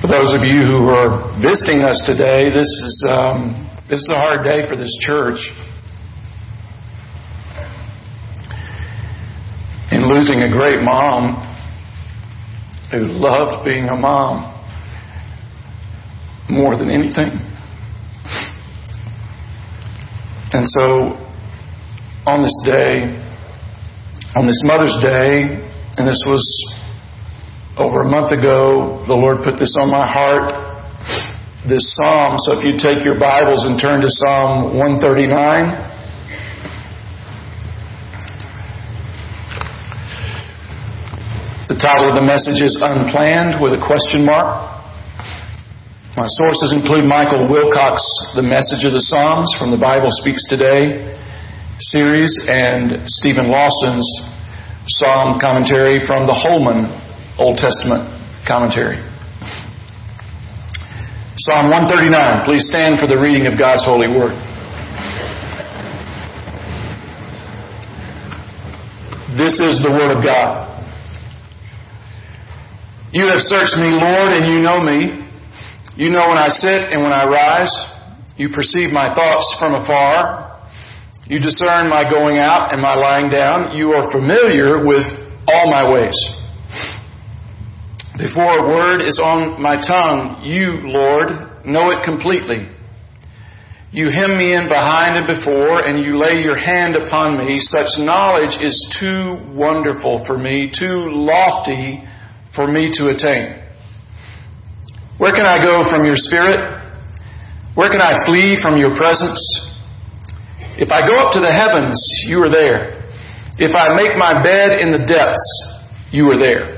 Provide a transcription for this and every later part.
For those of you who are visiting us today, this is um, this is a hard day for this church. In losing a great mom who loved being a mom more than anything. And so, on this day, on this Mother's Day, and this was over a month ago, the Lord put this on my heart, this psalm. So if you take your Bibles and turn to Psalm 139. The title of the message is Unplanned with a question mark. My sources include Michael Wilcock, The Message of the Psalms from the Bible Speaks Today series, and Steven Lawson's Psalm commentary from the Holman Old Testament commentary. Psalm 139. Please stand for the reading of God's holy word. This is the word of God. You have searched me, Lord, and you know me. You know when I sit and when I rise. You perceive my thoughts from afar. You discern my going out and my lying down. You are familiar with all my ways. Before a word is on my tongue, you, Lord, know it completely. You hem me in behind and before, and you lay your hand upon me. Such knowledge is too wonderful for me, too lofty for me to attain. Where can I go from your spirit? Where can I flee from your presence? If I go up to the heavens, you are there. If I make my bed in the depths, you are there.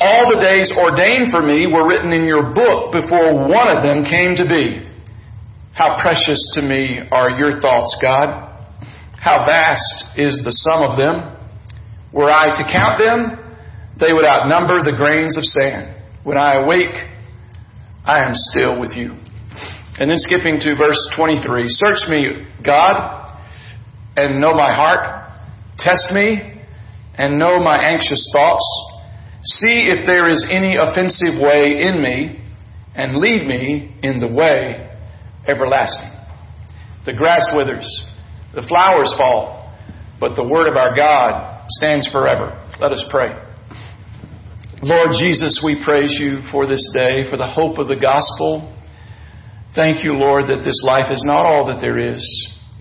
All the days ordained for me were written in your book before one of them came to be. How precious to me are your thoughts, God. How vast is the sum of them. Were I to count them, they would outnumber the grains of sand. When I awake, I am still with you. And then skipping to verse 23 Search me, God, and know my heart. Test me, and know my anxious thoughts See if there is any offensive way in me, and lead me in the way everlasting. The grass withers, the flowers fall, but the word of our God stands forever. Let us pray. Lord Jesus, we praise you for this day, for the hope of the gospel. Thank you, Lord, that this life is not all that there is,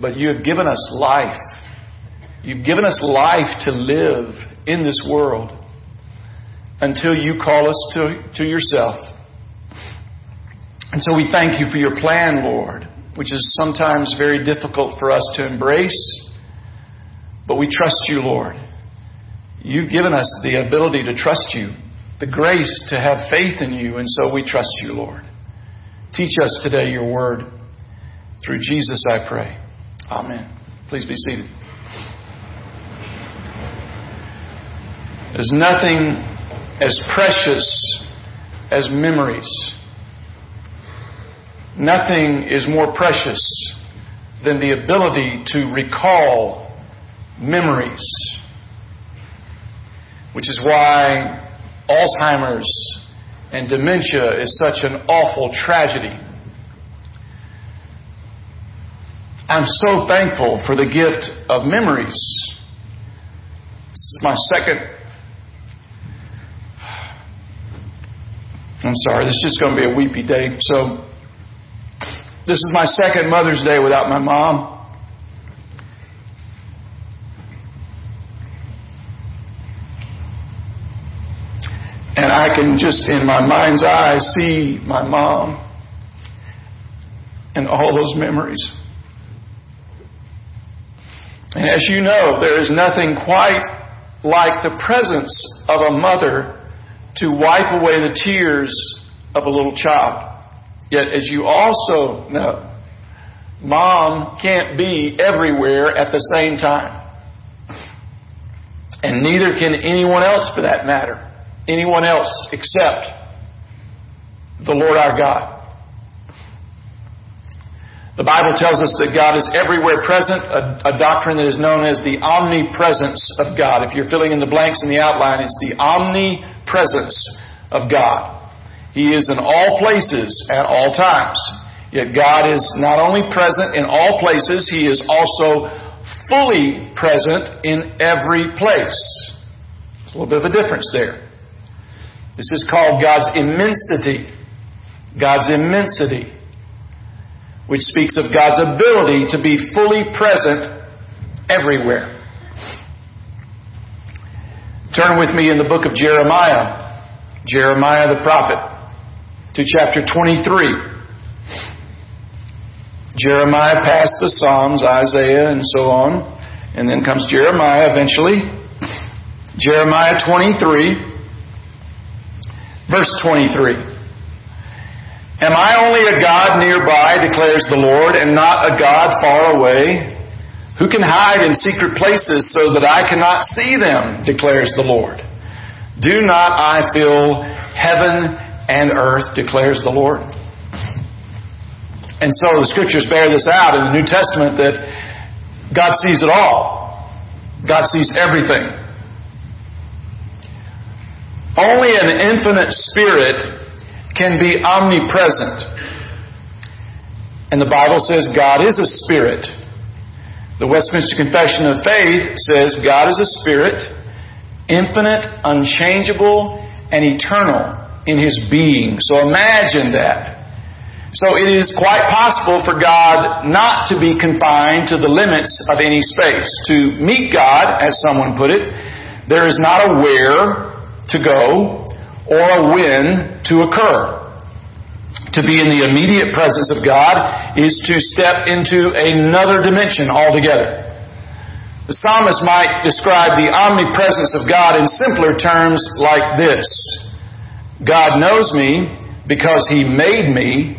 but you have given us life. You've given us life to live in this world until you call us to, to yourself. And so we thank you for your plan, Lord, which is sometimes very difficult for us to embrace, but we trust you, Lord. You've given us the ability to trust you, the grace to have faith in you, and so we trust you, Lord. Teach us today your word. Through Jesus, I pray. Amen. Please be seated. There's nothing as precious as memories. Nothing is more precious than the ability to recall memories, which is why Alzheimer's and dementia is such an awful tragedy. I'm so thankful for the gift of memories. This is my second I'm sorry, this is just going to be a weepy day. So, This is my second Mother's Day without my mom. And I can just, in my mind's eye, see my mom and all those memories. And as you know, there is nothing quite like the presence of a mother to wipe away the tears of a little child. Yet, as you also know, mom can't be everywhere at the same time. And neither can anyone else for that matter. Anyone else except the Lord our God. The Bible tells us that God is everywhere present, a, a, doctrine that is known as the omnipresence of God. If you're filling in the blanks in the outline, it's the omnipresence of God. He is in all places at all times. Yet God is not only present in all places, He is also fully present in every place. There's a little bit of a difference there. This is called God's immensity. God's immensity which speaks of God's ability to be fully present everywhere. Turn with me in the book of Jeremiah, Jeremiah the prophet, to chapter 23. Jeremiah passed the Psalms, Isaiah, and so on, and then comes Jeremiah eventually. Jeremiah 23, verse 23. Am I only a God nearby, declares the Lord, and not a God far away? Who can hide in secret places so that I cannot see them, declares the Lord? Do not I fill heaven and earth, declares the Lord? And so the scriptures bear this out in the New Testament that God sees it all. God sees everything. Only an infinite spirit can be omnipresent. And the Bible says God is a spirit. The Westminster Confession of Faith says God is a spirit, infinite, unchangeable, and eternal in his being. So imagine that. So it is quite possible for God not to be confined to the limits of any space. To meet God, as someone put it, there is not a where to go or a when to occur. To be in the immediate presence of God is to step into another dimension altogether. The psalmist might describe the omnipresence of God in simpler terms like this God knows me because He made me,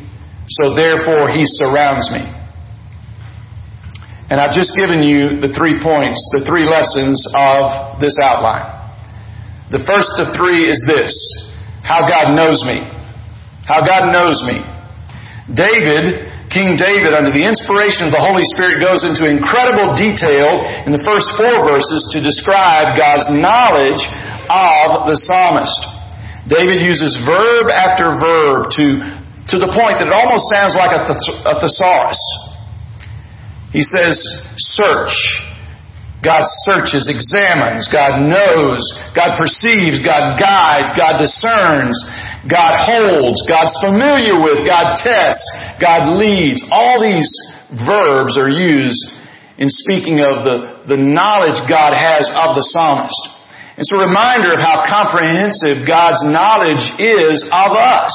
so therefore He surrounds me. And I've just given you the three points, the three lessons of this outline. The first of three is this how God knows me. How God knows me. David, King David, under the inspiration of the Holy Spirit, goes into incredible detail in the first four verses to describe God's knowledge of the psalmist. David uses verb after verb to, to the point that it almost sounds like a, a thesaurus. He says, search, God searches, examines, God knows, God perceives, God guides, God discerns, God holds, God's familiar with, God tests, God leads. All these verbs are used in speaking of the, the knowledge God has of the psalmist. It's a reminder of how comprehensive God's knowledge is of us.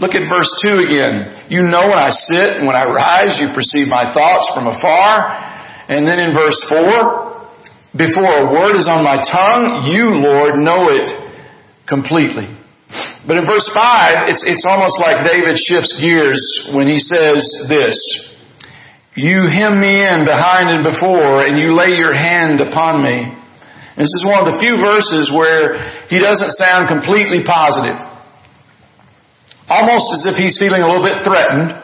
Look at verse 2 again. You know when I sit and when I rise, you perceive my thoughts from afar. And then in verse 4, before a word is on my tongue, you, Lord, know it completely. But in verse 5, it's, it's almost like David shifts gears when he says this. You hem me in behind and before, and you lay your hand upon me. This is one of the few verses where he doesn't sound completely positive. Almost as if he's feeling a little bit threatened.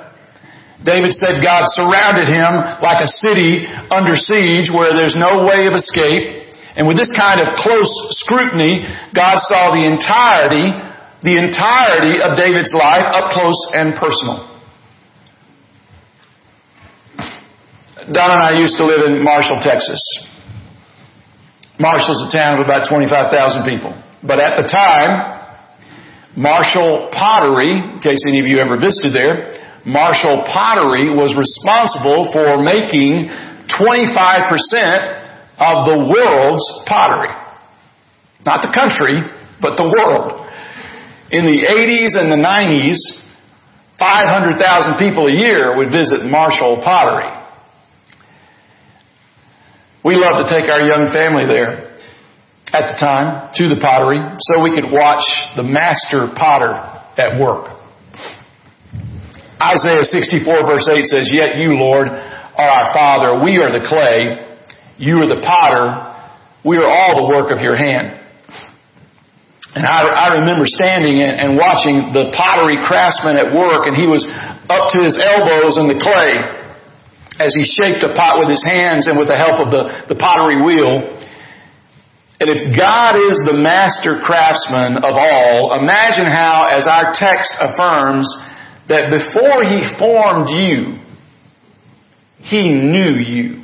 David said God surrounded him like a city under siege where there's no way of escape. And with this kind of close scrutiny, God saw the entirety, the entirety of David's life up close and personal. Don and I used to live in Marshall, Texas. Marshall's a town of about 25,000 people. But at the time, Marshall Pottery, in case any of you ever visited there, Marshall Pottery was responsible for making 25% of the world's pottery. Not the country, but the world. In the 80s and the 90s, 500,000 people a year would visit Marshall Pottery. We loved to take our young family there at the time to the pottery so we could watch the master potter at work. Isaiah 64 verse 8 says, Yet you, Lord, are our Father. We are the clay. You are the potter. We are all the work of your hand. And I, I remember standing and, watching the pottery craftsman at work, and he was up to his elbows in the clay as he shaped a pot with his hands and with the help of the, the pottery wheel. And if God is the master craftsman of all, imagine how, as our text affirms, that before He formed you, He knew you.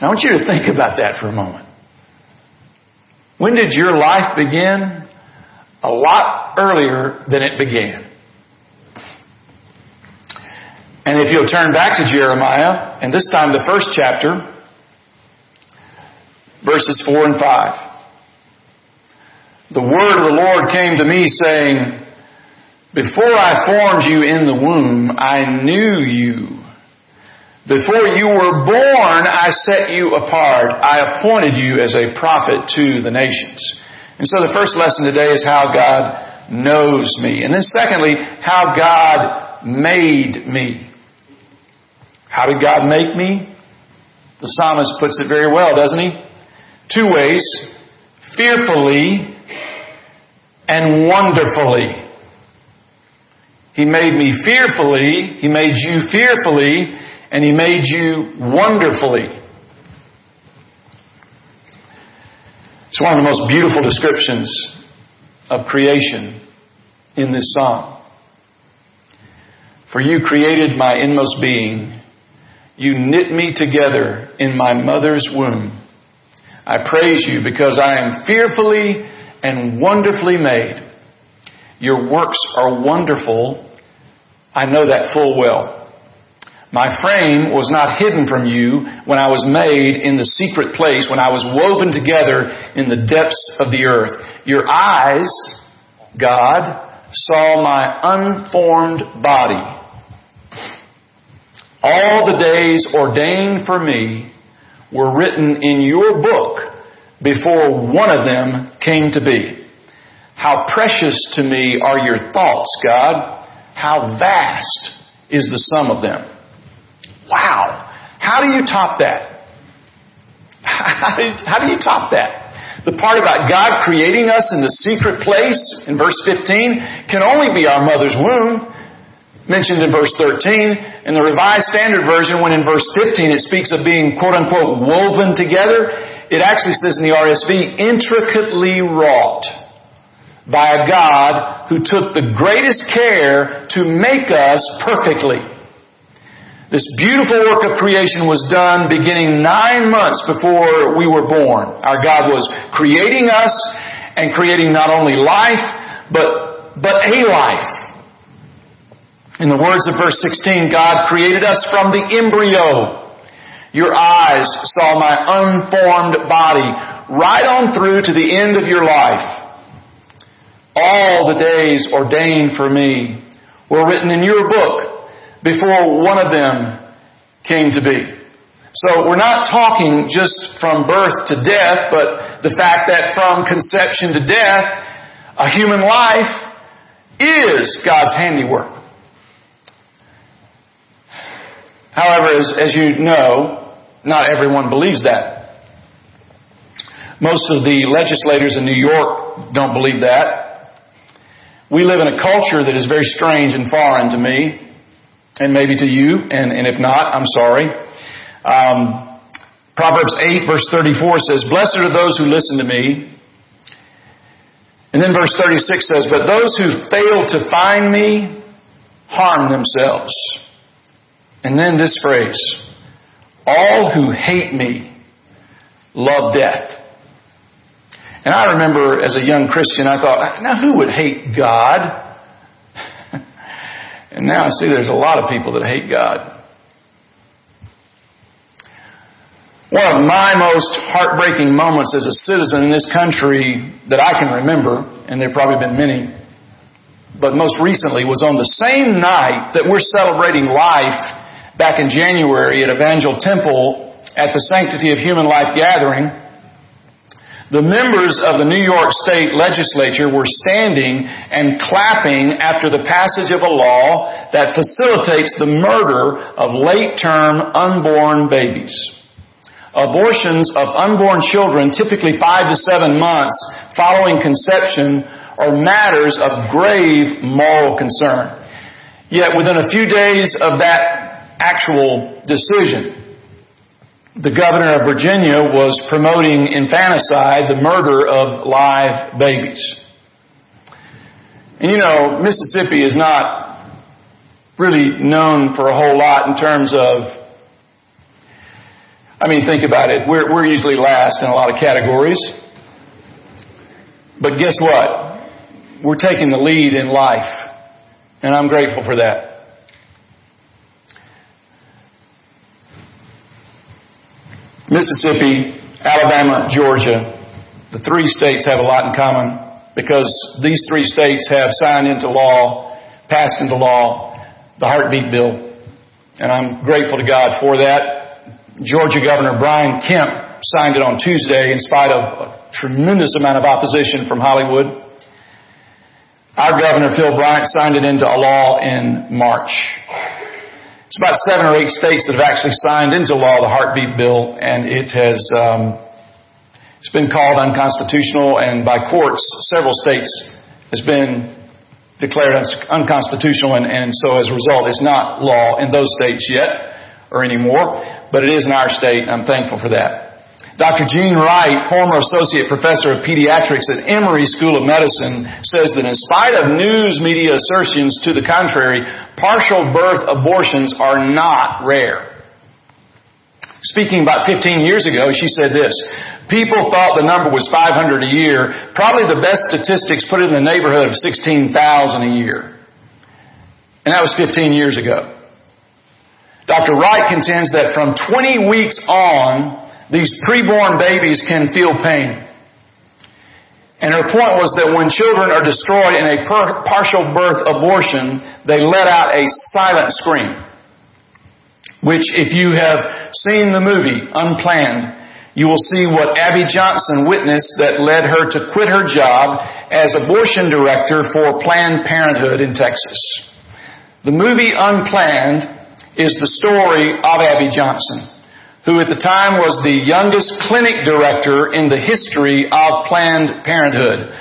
I want you to think about that for a moment. When did your life begin? A lot earlier than it began. And if you'll turn back to Jeremiah, and this time the first chapter, verses 4 and 5. The word of the Lord came to me saying, Before I formed you in the womb, I knew you. Before you were born, I set you apart. I appointed you as a prophet to the nations. And so the first lesson today is how God knows me. And then secondly, how God made me. How did God make me? The psalmist puts it very well, doesn't he? Two ways. Fearfully and wonderfully. He made me fearfully. He made you fearfully and He made you wonderfully. It's one of the most beautiful descriptions of creation in this psalm. For you created my inmost being. You knit me together in my mother's womb. I praise you because I am fearfully and wonderfully made. Your works are wonderful. I know that full well. My frame was not hidden from you when I was made in the secret place, when I was woven together in the depths of the earth. Your eyes, God, saw my unformed body. All the days ordained for me were written in your book before one of them came to be. How precious to me are your thoughts, God. How vast is the sum of them. Wow. How do you top that? How do you top that? The part about God creating us in the secret place in verse 15 can only be our mother's womb, mentioned in verse 13. In the Revised Standard Version, when in verse 15 it speaks of being quote unquote woven together, it actually says in the RSV, intricately wrought by a God who took the greatest care to make us perfectly. This beautiful work of creation was done beginning nine months before we were born. Our God was creating us and creating not only life, but, but a life. In the words of verse 16, God created us from the embryo. Your eyes saw my unformed body right on through to the end of your life. All the days ordained for me were written in your book before one of them came to be. So we're not talking just from birth to death, but the fact that from conception to death, a human life is God's handiwork. However, as, as you know, not everyone believes that. Most of the legislators in New York don't believe that. We live in a culture that is very strange and foreign to me and maybe to you, and, and if not, I'm sorry. Um, Proverbs 8 verse 34 says, Blessed are those who listen to me. And then verse 36 says, But those who fail to find me harm themselves. And then this phrase, All who hate me love death. And I remember as a young Christian, I thought, now who would hate God? And now I see there's a lot of people that hate God. One of my most heartbreaking moments as a citizen in this country that I can remember, and there have probably been many, but most recently was on the same night that we're celebrating life back in January at Evangel Temple at the Sanctity of Human Life gathering. The members of the New York State Legislature were standing and clapping after the passage of a law that facilitates the murder of late term unborn babies. Abortions of unborn children, typically five to seven months following conception, are matters of grave moral concern. Yet within a few days of that actual decision, the governor of Virginia was promoting infanticide, the murder of live babies. And you know, Mississippi is not really known for a whole lot in terms of I mean, think about it. We're, we're usually last in a lot of categories. But guess what? We're taking the lead in life. And I'm grateful for that. Mississippi, Alabama, Georgia, the three states have a lot in common because these three states have signed into law, passed into law, the heartbeat bill. And I'm grateful to God for that. Georgia Governor Brian Kemp signed it on Tuesday in spite of a tremendous amount of opposition from Hollywood. Our Governor Phil Bryant signed it into a law in March. It's about seven or eight states that have actually signed into law the heartbeat bill, and it has um, it's been called unconstitutional, and by courts, several states has been declared unconstitutional, and, and so as a result, it's not law in those states yet or anymore, but it is in our state, and I'm thankful for that. Dr. Jean Wright, former associate professor of pediatrics at Emory School of Medicine, says that in spite of news media assertions to the contrary, partial birth abortions are not rare. Speaking about 15 years ago, she said this, people thought the number was 500 a year. Probably the best statistics put it in the neighborhood of 16,000 a year. And that was 15 years ago. Dr. Wright contends that from 20 weeks on, these preborn babies can feel pain. And her point was that when children are destroyed in a per- partial birth abortion, they let out a silent scream. Which, if you have seen the movie, Unplanned, you will see what Abby Johnson witnessed that led her to quit her job as abortion director for Planned Parenthood in Texas. The movie Unplanned is the story of Abby Johnson, who at the time was the youngest clinic director in the history of Planned Parenthood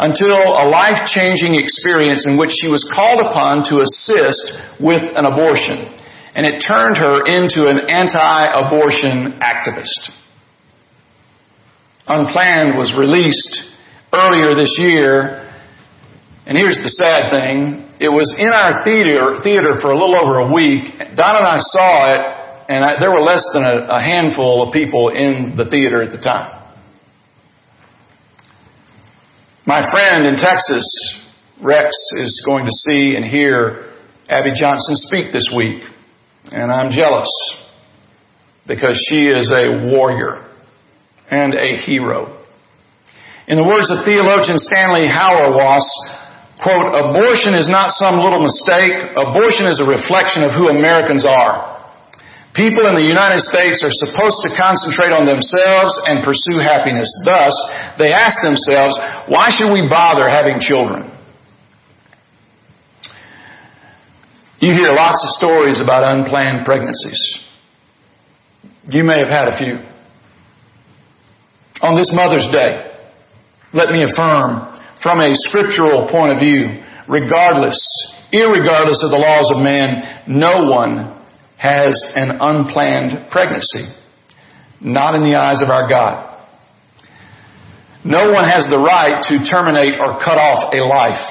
until a life-changing experience in which she was called upon to assist with an abortion. And it turned her into an anti-abortion activist. Unplanned was released earlier this year. And here's the sad thing. It was in our theater, theater for a little over a week. Don and I saw it, and I, there were less than a, a handful of people in the theater at the time. My friend in Texas, Rex, is going to see and hear Abby Johnson speak this week. And I'm jealous because she is a warrior and a hero. In the words of theologian Stanley Hauerwas, quote, abortion is not some little mistake. Abortion is a reflection of who Americans are. People in the United States are supposed to concentrate on themselves and pursue happiness. Thus, they ask themselves, why should we bother having children? You hear lots of stories about unplanned pregnancies. You may have had a few. On this Mother's Day, let me affirm from a scriptural point of view, regardless, irregardless of the laws of man, no one has an unplanned pregnancy. Not in the eyes of our God. No one has the right to terminate or cut off a life,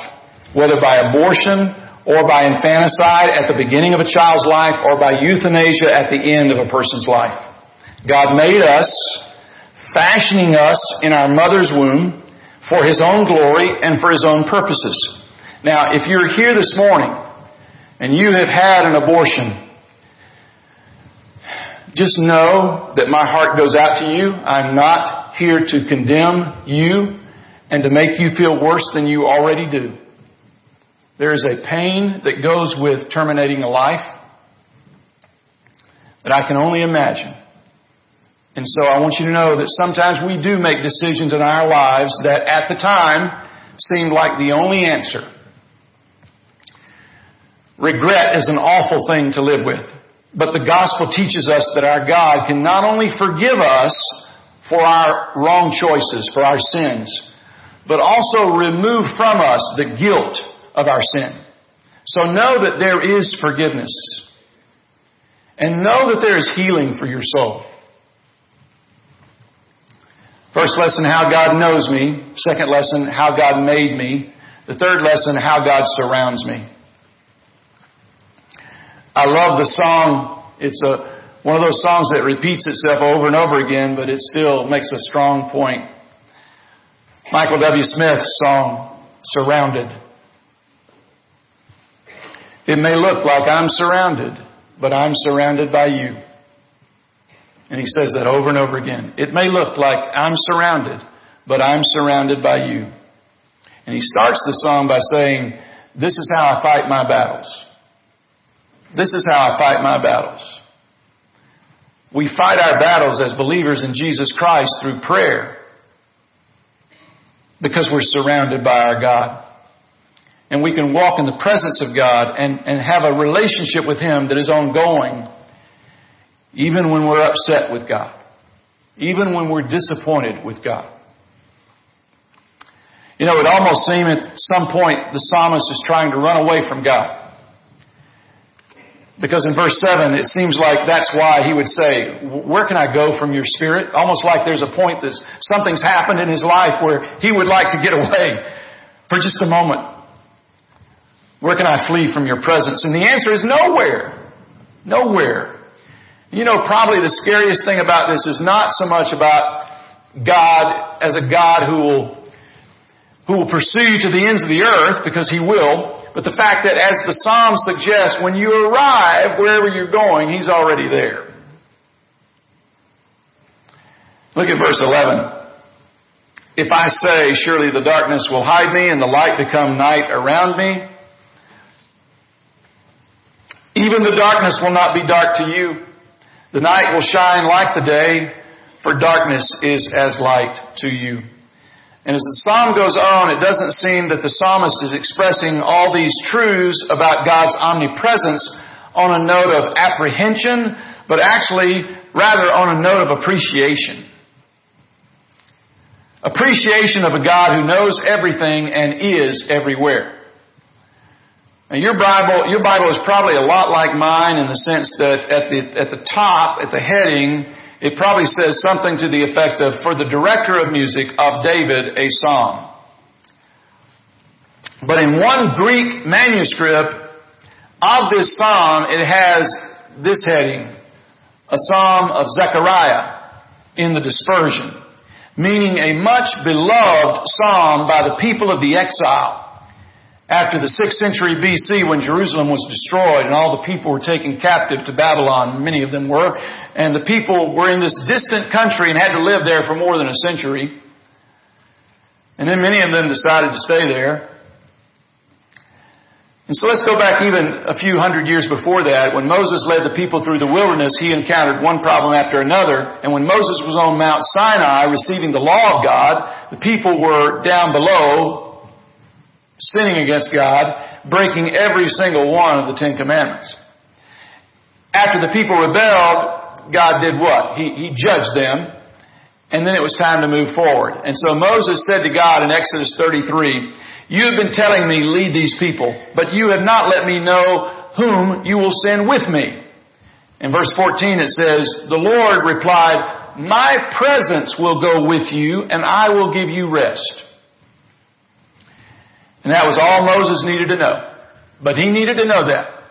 whether by abortion or by infanticide at the beginning of a child's life or by euthanasia at the end of a person's life. God made us, fashioning us in our mother's womb, for His own glory and for His own purposes. Now, if you're here this morning and you have had an abortion, just know that my heart goes out to you. I'm not here to condemn you and to make you feel worse than you already do. There is a pain that goes with terminating a life that I can only imagine. And so I want you to know that sometimes we do make decisions in our lives that at the time seemed like the only answer. Regret is an awful thing to live with. But the gospel teaches us that our God can not only forgive us for our wrong choices, for our sins, but also remove from us the guilt of our sin. So know that there is forgiveness. And know that there is healing for your soul. First lesson, how God knows me. Second lesson, how God made me. The third lesson, how God surrounds me. I love the song. It's a, one of those songs that repeats itself over and over again, but it still makes a strong point. Michael W. Smith's song, Surrounded. It may look like I'm surrounded, but I'm surrounded by you. And he says that over and over again. It may look like I'm surrounded, but I'm surrounded by you. And he starts the song by saying, This is how I fight my battles. This is how I fight my battles. We fight our battles as believers in Jesus Christ through prayer because we're surrounded by our God. And we can walk in the presence of God and, and have a relationship with Him that is ongoing, even when we're upset with God, even when we're disappointed with God. You know, it almost seemed at some point the psalmist is trying to run away from God. Because in verse 7, it seems like that's why he would say, Where can I go from your spirit? Almost like there's a point that something's happened in his life where he would like to get away for just a moment. Where can I flee from your presence? And the answer is nowhere. Nowhere. You know, probably the scariest thing about this is not so much about God as a God who will, who will pursue you to the ends of the earth, because He will, but the fact that as the Psalm suggests, when you arrive wherever you're going, He's already there. Look at verse 11. If I say, surely the darkness will hide me and the light become night around me, even the darkness will not be dark to you. The night will shine like the day, for darkness is as light to you. And as the psalm goes on, it doesn't seem that the psalmist is expressing all these truths about God's omnipresence on a note of apprehension, but actually rather on a note of appreciation. Appreciation of a God who knows everything and is everywhere. Now your Bible, your Bible is probably a lot like mine in the sense that at the, at the top, at the heading, it probably says something to the effect of, for the director of music of David, a psalm. But in one Greek manuscript of this psalm, it has this heading, a psalm of Zechariah in the dispersion, meaning a much beloved psalm by the people of the exile after the 6th century BC when Jerusalem was destroyed and all the people were taken captive to Babylon, many of them were, and the people were in this distant country and had to live there for more than a century. And then many of them decided to stay there. And so let's go back even a few hundred years before that. When Moses led the people through the wilderness, he encountered one problem after another. And when Moses was on Mount Sinai receiving the law of God, the people were down below sinning against God, breaking every single one of the Ten Commandments. After the people rebelled, God did what? He, he judged them, and then it was time to move forward. And so Moses said to God in Exodus 33, You have been telling me, lead these people, but you have not let me know whom you will send with me. In verse 14 it says, The Lord replied, My presence will go with you, and I will give you rest. And that was all Moses needed to know. But he needed to know that.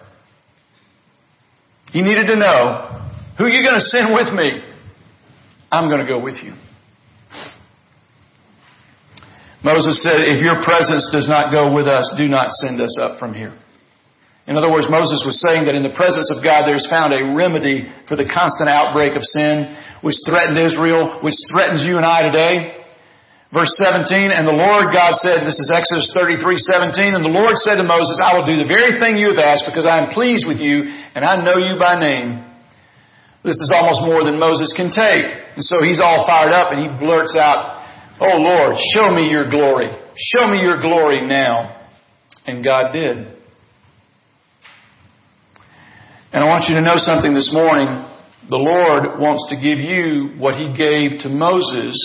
He needed to know, who are you going to send with me? I'm going to go with you. Moses said, if your presence does not go with us, do not send us up from here. In other words, Moses was saying that in the presence of God there's found a remedy for the constant outbreak of sin which threatened Israel, which threatens you and I today. Verse 17, and the Lord God said, this is Exodus 33, 17, and the Lord said to Moses, I will do the very thing you have asked because I am pleased with you and I know you by name. This is almost more than Moses can take. And so he's all fired up and he blurts out, Oh Lord, show me your glory. Show me your glory now. And God did. And I want you to know something this morning. The Lord wants to give you what He gave to Moses.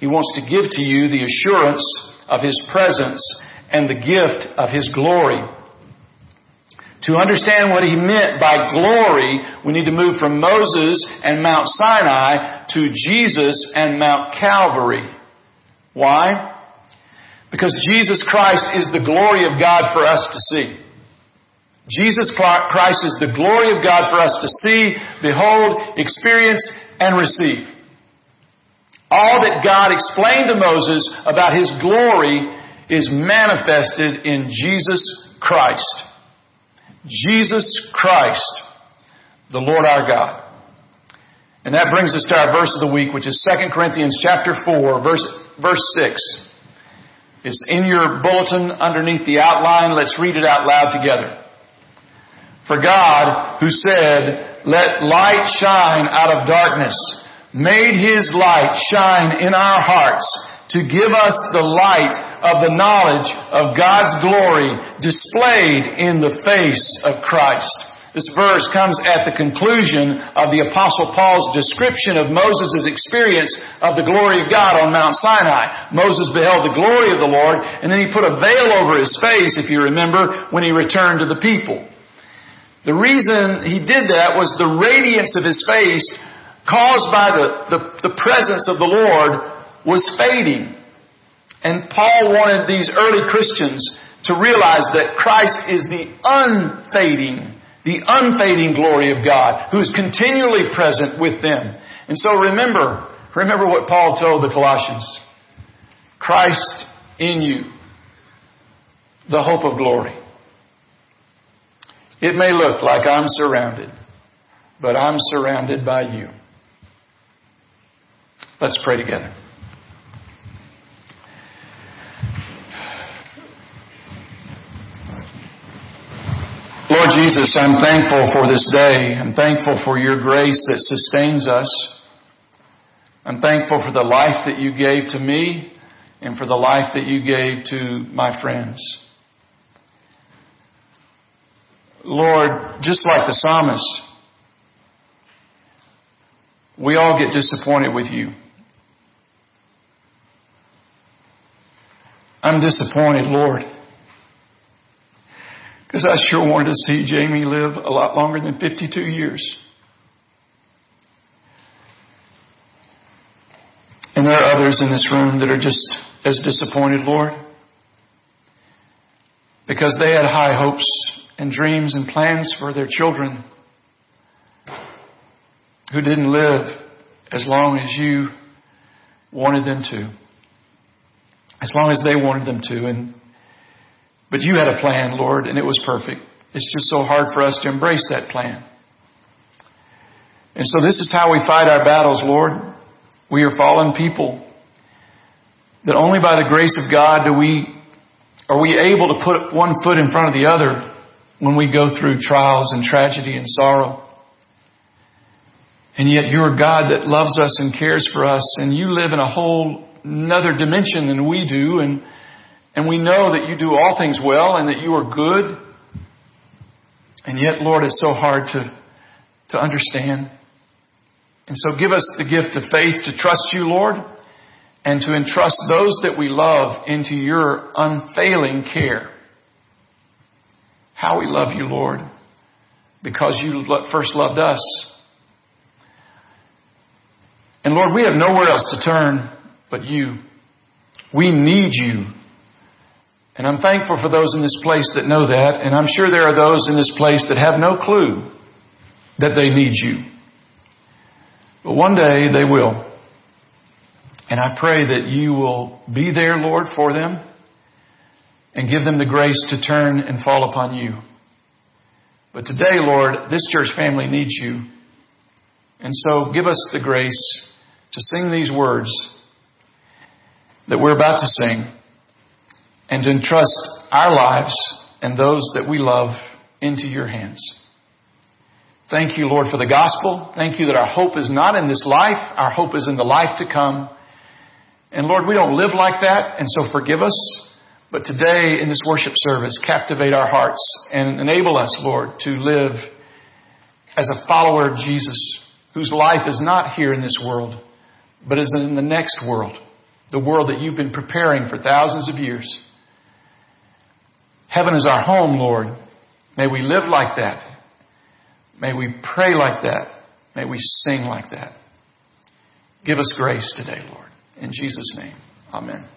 He wants to give to you the assurance of His presence and the gift of His glory. To understand what he meant by glory, we need to move from Moses and Mount Sinai to Jesus and Mount Calvary. Why? Because Jesus Christ is the glory of God for us to see. Jesus Christ is the glory of God for us to see, behold, experience, and receive. All that God explained to Moses about His glory is manifested in Jesus Christ. Jesus Christ, the Lord our God. And that brings us to our verse of the week, which is 2 Corinthians chapter 4, verse, verse 6. It's in your bulletin underneath the outline. Let's read it out loud together. For God, who said, let light shine out of darkness, made His light shine in our hearts to give us the light of the knowledge of God's glory displayed in the face of Christ. This verse comes at the conclusion of the apostle Paul's description of Moses' experience of the glory of God on Mount Sinai. Moses beheld the glory of the Lord and then he put a veil over his face, if you remember, when he returned to the people. The reason he did that was the radiance of his face caused by the, the, the presence of the Lord was fading. And Paul wanted these early Christians to realize that Christ is the unfading, the unfading glory of God who is continually present with them. And so remember, remember what Paul told the Colossians. Christ in you, the hope of glory. It may look like I'm surrounded, but I'm surrounded by you. Let's pray together. Lord Jesus, I'm thankful for this day. I'm thankful for your grace that sustains us. I'm thankful for the life that you gave to me and for the life that you gave to my friends. Lord, just like the psalmist, we all get disappointed with you. I'm disappointed, Lord. Because I sure wanted to see Jamie live a lot longer than 52 years. And there are others in this room that are just as disappointed, Lord. Because they had high hopes and dreams and plans for their children who didn't live as long as you wanted them to. As long as they wanted them to. And, but you had a plan, Lord, and it was perfect. It's just so hard for us to embrace that plan. And so this is how we fight our battles, Lord. We are fallen people. That only by the grace of God do we, are we able to put one foot in front of the other when we go through trials and tragedy and sorrow. And yet you're God that loves us and cares for us and you live in a whole another dimension than we do and, and we know that you do all things well and that you are good. And yet, Lord, it's so hard to, to understand. And so give us the gift of faith to trust you, Lord, and to entrust those that we love into your unfailing care. How we love you, Lord, because you first loved us. And Lord, we have nowhere else to turn but you. We need you. And I'm thankful for those in this place that know that, and I'm sure there are those in this place that have no clue that they need you. But one day they will. And I pray that you will be there, Lord, for them and give them the grace to turn and fall upon you. But today, Lord, this church family needs you. And so give us the grace to sing these words that we're about to sing and to entrust our lives and those that we love into your hands. Thank you, Lord, for the gospel. Thank you that our hope is not in this life. Our hope is in the life to come. And Lord, we don't live like that, and so forgive us. But today in this worship service, captivate our hearts and enable us, Lord, to live as a follower of Jesus whose life is not here in this world, but is in the next world, the world that you've been preparing for thousands of years. Heaven is our home, Lord. May we live like that. May we pray like that. May we sing like that. Give us grace today, Lord. In Jesus' name, amen.